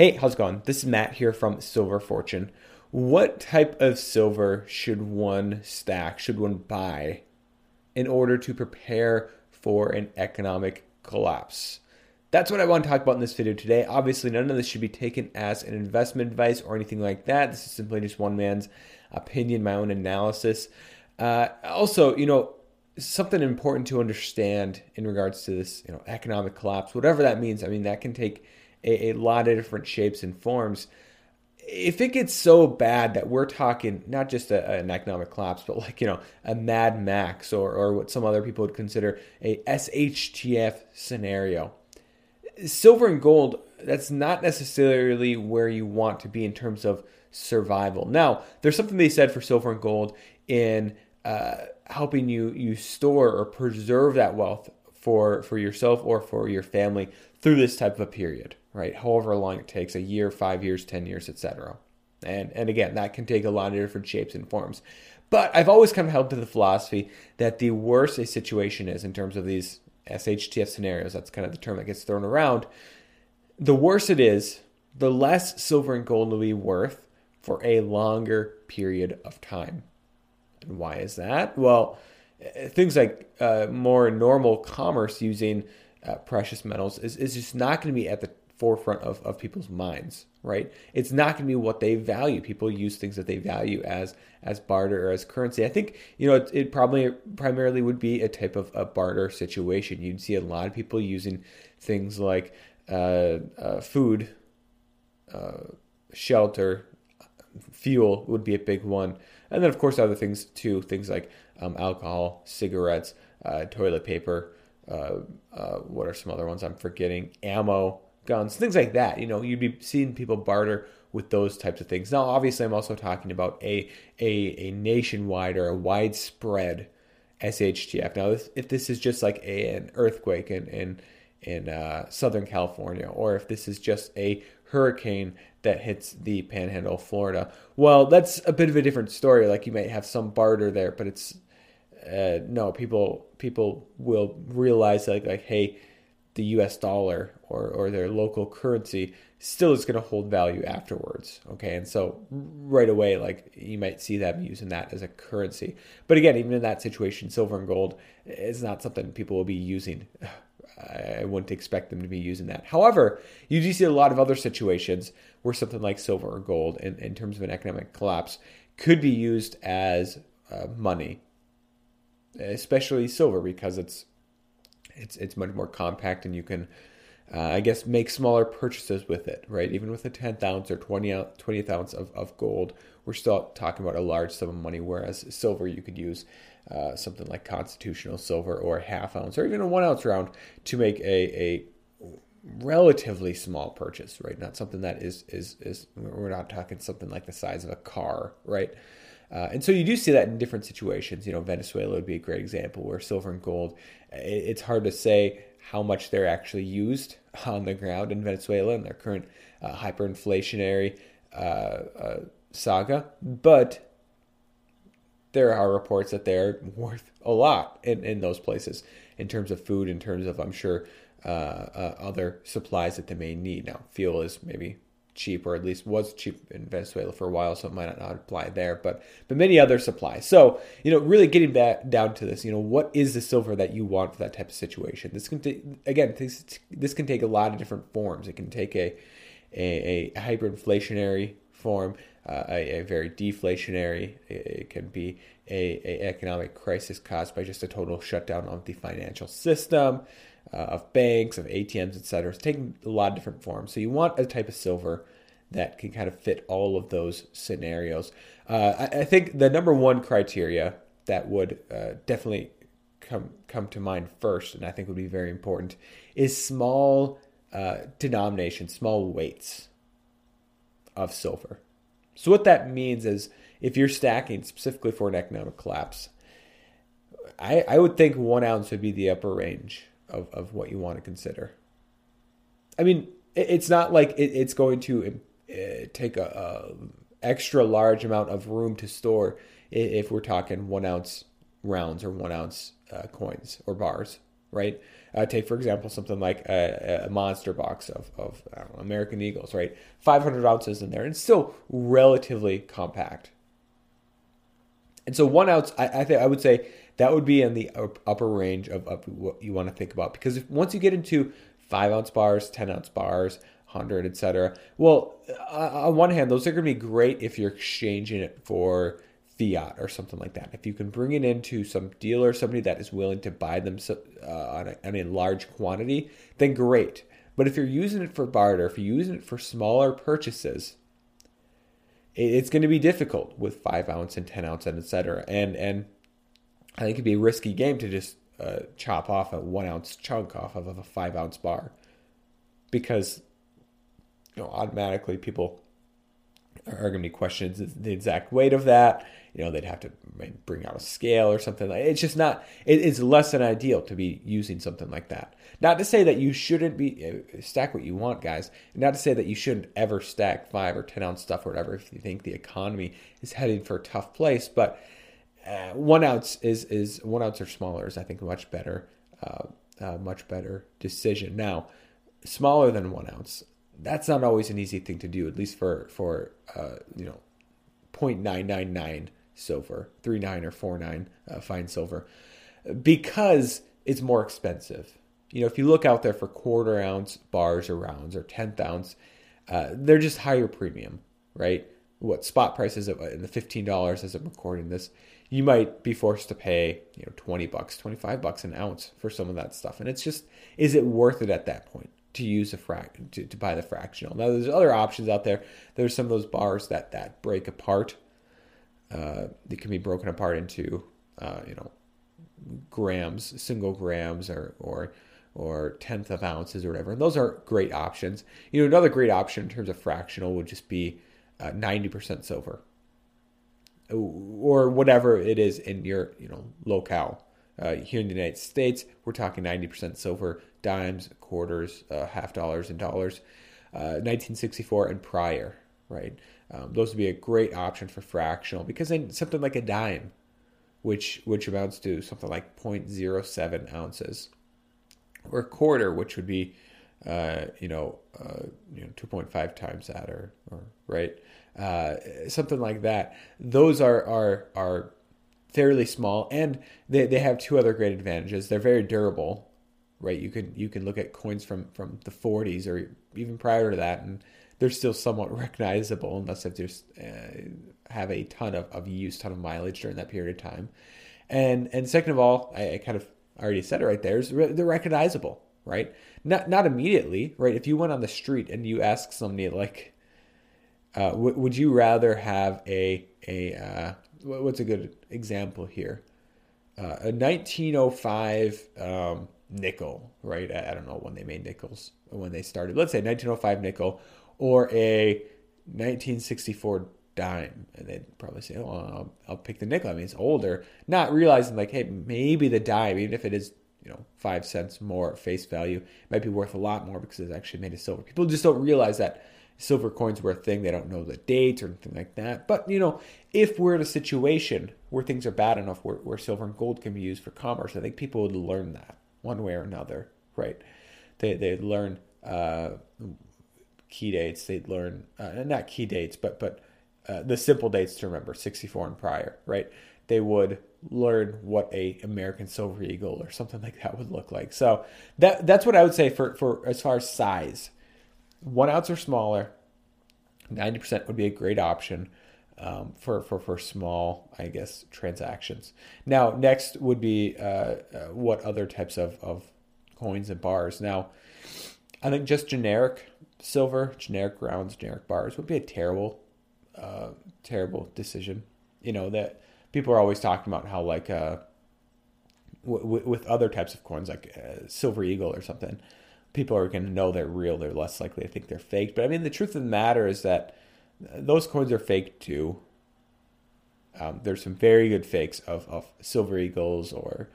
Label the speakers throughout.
Speaker 1: Hey, how's it going? This is Matt here from Silver Fortune. What type of silver should one stack, should one buy in order to prepare for an economic collapse? That's what I want to talk about in this video today. Obviously, none of this should be taken as an investment advice or anything like that. This is simply just one man's opinion, my own analysis. Uh, also, you know, something important to understand in regards to this, you know, economic collapse, whatever that means. I mean, that can take a, a lot of different shapes and forms. If it gets so bad that we're talking not just a, an economic collapse, but like, you know, a Mad Max or, or what some other people would consider a SHTF scenario, silver and gold, that's not necessarily where you want to be in terms of survival. Now, there's something they said for silver and gold in uh, helping you you store or preserve that wealth for for yourself or for your family through this type of a period right? However long it takes, a year, five years, 10 years, etc. And, and again, that can take a lot of different shapes and forms. But I've always kind of held to the philosophy that the worse a situation is in terms of these SHTF scenarios, that's kind of the term that gets thrown around, the worse it is, the less silver and gold will be worth for a longer period of time. And why is that? Well, things like uh, more normal commerce using uh, precious metals is, is just not going to be at the forefront of, of people's minds, right? It's not going to be what they value. People use things that they value as as barter or as currency. I think you know it, it probably primarily would be a type of a barter situation. You'd see a lot of people using things like uh, uh, food, uh, shelter, fuel would be a big one, and then of course other things too. Things like um, alcohol, cigarettes, uh, toilet paper. Uh, uh, what are some other ones I'm forgetting? Ammo guns, things like that. You know, you'd be seeing people barter with those types of things. Now, obviously, I'm also talking about a a, a nationwide or a widespread SHTF. Now, if, if this is just like a, an earthquake in in in uh, Southern California, or if this is just a hurricane that hits the Panhandle, of Florida, well, that's a bit of a different story. Like you might have some barter there, but it's uh, no people people will realize like like hey the US dollar or, or their local currency still is going to hold value afterwards. Okay. And so right away, like you might see them using that as a currency. But again, even in that situation, silver and gold is not something people will be using. I wouldn't expect them to be using that. However, you do see a lot of other situations where something like silver or gold, in, in terms of an economic collapse, could be used as uh, money, especially silver because it's it's it's much more compact and you can uh, I guess make smaller purchases with it, right? Even with a 10th ounce or 20 ounce, 20th ounce of, of gold, we're still talking about a large sum of money. Whereas silver, you could use uh, something like constitutional silver or a half ounce or even a one ounce round to make a, a relatively small purchase, right? Not something that is is is we're not talking something like the size of a car, right? Uh, and so you do see that in different situations. You know, Venezuela would be a great example where silver and gold, it's hard to say how much they're actually used on the ground in Venezuela in their current uh, hyperinflationary uh, uh, saga, but there are reports that they're worth a lot in, in those places in terms of food, in terms of, I'm sure, uh, uh, other supplies that they may need. Now, fuel is maybe cheap, or at least was cheap in Venezuela for a while, so it might not apply there. But but many other supplies. So you know, really getting back down to this, you know, what is the silver that you want for that type of situation? This can t- again, this, this can take a lot of different forms. It can take a a, a hyperinflationary form, uh, a, a, very deflationary. It, can be a, a economic crisis caused by just a total shutdown of the financial system uh, of banks, of ATMs, etc. It's taking a lot of different forms. So you want a type of silver that can kind of fit all of those scenarios. Uh, I, I, think the number one criteria that would uh, definitely come come to mind first, and I think would be very important, is small uh, denominations, small weights of silver. So what that means is if you're stacking specifically for an economic collapse, I, I would think one ounce would be the upper range of, of what you want to consider. I mean, it, it's not like it, it's going to uh, take a, a, extra large amount of room to store if we're talking one ounce rounds or one ounce uh, coins or bars, right? Uh, take for example something like a, a monster box of, of know, American Eagles, right? 500 ounces in there, and still relatively compact. And so one ounce, I, I think I would say that would be in the upper range of, of what you want to think about because if, once you get into five ounce bars, ten ounce bars, hundred, etc. Well, uh, on one hand, those are going to be great if you're exchanging it for fiat or something like that. If you can bring it into some dealer, somebody that is willing to buy them uh, on, a, on a large quantity, then great. But if you're using it for barter, if you're using it for smaller purchases, it's going to be difficult with five ounce and ten ounce and etc. And and I think it'd be a risky game to just uh, chop off a one ounce chunk off of a five ounce bar because know automatically people are going to be questions the exact weight of that. You know they'd have to bring out a scale or something like it's just not it's less than ideal to be using something like that. Not to say that you shouldn't be uh, stack what you want guys. Not to say that you shouldn't ever stack five or ten ounce stuff or whatever if you think the economy is heading for a tough place but uh, one ounce is is one ounce or smaller is I think much better uh, uh, much better decision. Now, smaller than one ounce, that's not always an easy thing to do. At least for for uh, you know, 0.999 silver, three nine or four nine uh, fine silver, because it's more expensive. You know, if you look out there for quarter ounce bars or rounds or tenth ounce, uh, they're just higher premium, right? What spot prices in the fifteen dollars as I'm recording this you might be forced to pay you know 20 bucks 25 bucks an ounce for some of that stuff and it's just is it worth it at that point to use a frac to, to buy the fractional. Now there's other options out there. There's some of those bars that that break apart. Uh, they can be broken apart into uh, you know grams single grams or or or tenth of ounces or whatever. And those are great options. You know another great option in terms of fractional would just be uh, 90% silver. Or whatever it is in your you know locale. Uh, here in the United States, we're talking 90% silver, dimes, quarters, uh, half dollars, and dollars. Uh, 1964 and prior, right? Um, those would be a great option for fractional because then something like a dime, which which amounts to something like 0.07 ounces, or a quarter, which would be, uh, you know, uh, you know, 2.5 times that, or or right uh, something like that. Those are are are fairly small, and they, they have two other great advantages. They're very durable, right? You can you can look at coins from from the 40s or even prior to that, and they're still somewhat recognizable unless they just uh, have a ton of, of use, ton of mileage during that period of time. And and second of all, I, I kind of already said it right there, is they're recognizable, right? Not not immediately, right? If you went on the street and you ask somebody like, uh, w- would you rather have a a uh, what's a good example here? Uh, a 1905 um, nickel, right? I, I, don't know when they made nickels when they started. Let's say 1905 nickel or a 1964 dime, and they'd probably say, "Oh, I'll, I'll pick the nickel." I mean, it's older, not realizing like, hey, maybe the dime, even if it is you know five cents more face value, might be worth a lot more because it's actually made of silver. People just don't realize that silver coins were a thing. They don't know the dates or anything like that. But, you know, if we're in a situation where things are bad enough where, where silver and gold can be used for commerce, I think people would learn that one way or another, right? They, they'd learn uh, key dates. They'd learn, uh, not key dates, but, but uh, the simple dates to remember, 64 and prior, right? They would learn what a American Silver Eagle or something like that would look like. So that that's what I would say for, for as far as size one ounce or smaller, 90% would be a great option um, for, for, for small, I guess, transactions. Now, next would be uh, uh, what other types of, of coins and bars. Now, I think just generic silver, generic rounds, generic bars would be a terrible, uh, terrible decision. You know, that people are always talking about how, like, uh, w- w- with other types of coins, like uh, Silver Eagle or something, people are going to know they're real. They're less likely to think they're fake. But I mean, the truth of the matter is that those coins are fake too. Um, there's some very good fakes of, of silver eagles or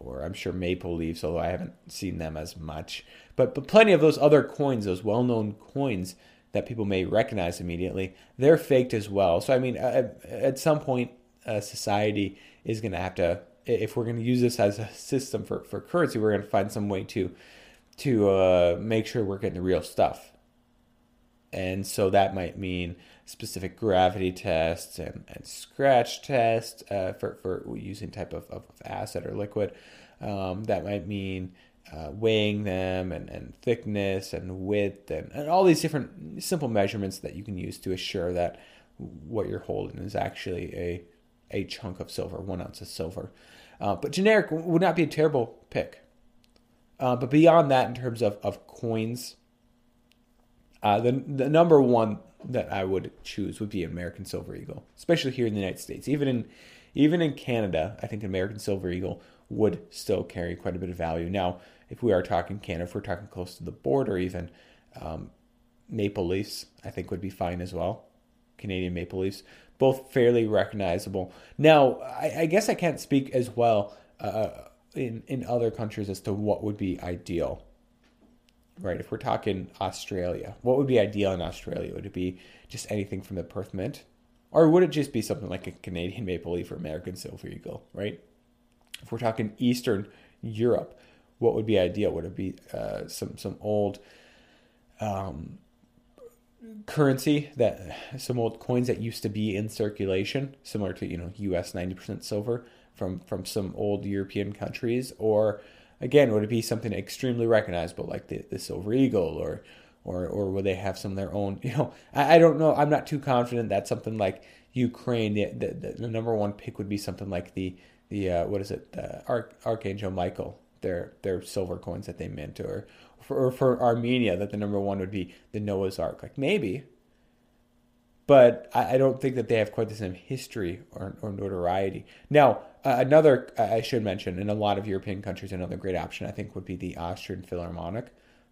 Speaker 1: or I'm sure maple leaves, although I haven't seen them as much. But but plenty of those other coins, those well-known coins that people may recognize immediately, they're faked as well. So I mean, at, at some point, uh, society is going to have to, if we're going to use this as a system for, for currency, we're going to find some way to to uh, make sure we're getting the real stuff. And so that might mean specific gravity tests and, and scratch tests uh, for, for using type of, of acid or liquid. Um, that might mean uh, weighing them and, and thickness and width and, and all these different simple measurements that you can use to assure that what you're holding is actually a, a chunk of silver, one ounce of silver. Uh, but generic would not be a terrible pick. Uh, but beyond that, in terms of, of coins, uh, the, the number one that I would choose would be American Silver Eagle, especially here in the United States. Even in even in Canada, I think American Silver Eagle would still carry quite a bit of value. Now, if we are talking Canada, if we're talking close to the border, even um, Maple Leafs, I think would be fine as well. Canadian Maple Leafs, both fairly recognizable. Now, I, I guess I can't speak as well uh, in in other countries as to what would be ideal right? If we're talking Australia, what would be ideal in Australia? Would it be just anything from the Perth Mint? Or would it just be something like a Canadian Maple Leaf or American Silver Eagle, right? If we're talking Eastern Europe, what would be ideal? Would it be uh, some some old um, currency that some old coins that used to be in circulation, similar to you know U.S. ninety percent silver from from some old European countries, or again, would it be something extremely recognizable like the, the Silver Eagle or or or would they have some of their own? You know, I, I don't know. I'm not too confident that something like Ukraine, the, the, the number one pick would be something like the the uh, what is it, the Arch, Archangel Michael, their their silver coins that they mint, or for, or for Armenia that the number one would be the Noah's Ark. Like maybe, but I, don't think that they have quite the same history or, or notoriety. Now, another I should mention in a lot of European countries, another great option I think would be the Austrian Philharmonic,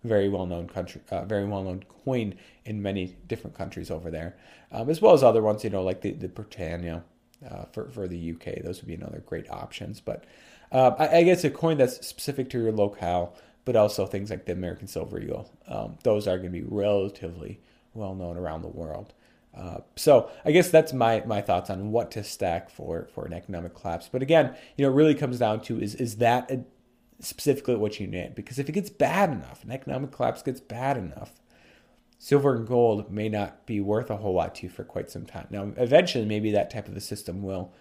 Speaker 1: very well known country, uh, very well known coin in many different countries over there, um, as well as other ones, you know, like the the Britannia uh, for for the UK. Those would be another great options. But uh, I, I, guess a coin that's specific to your locale, but also things like the American Silver Eagle. Um, those are going to be relatively well known around the world. Uh, so I guess that's my my thoughts on what to stack for for an economic collapse. But again, you know, it really comes down to is is that a, specifically what you need? Because if it gets bad enough, an economic collapse gets bad enough, silver and gold may not be worth a whole lot to you for quite some time. Now, eventually, maybe that type of a system will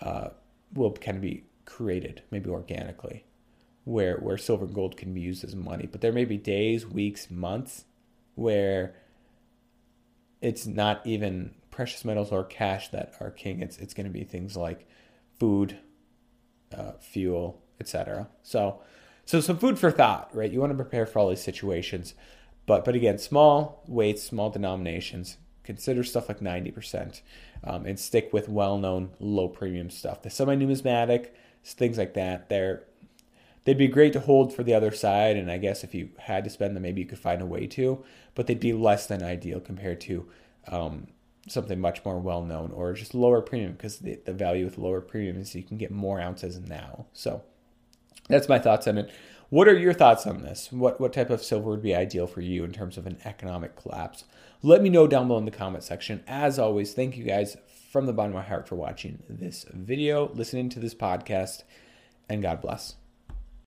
Speaker 1: uh, will kind of be created, maybe organically, where where silver and gold can be used as money. But there may be days, weeks, months where it's not even precious metals or cash that are king. It's it's going to be things like food, uh, fuel, etc. So, so some food for thought, right? You want to prepare for all these situations, but but again, small weights, small denominations. Consider stuff like ninety percent, um, and stick with well-known low premium stuff. The semi-numismatic things like that. They're they'd be great to hold for the other side, and I guess if you had to spend them, maybe you could find a way to, but they'd be less than ideal compared to um, something much more well known or just lower premium because the, the value with lower premium is you can get more ounces now. So that's my thoughts on it. What are your thoughts on this? What what type of silver would be ideal for you in terms of an economic collapse? Let me know down below in the comment section. As always, thank you guys from the bottom of my heart for watching this video, listening to this podcast, and God bless.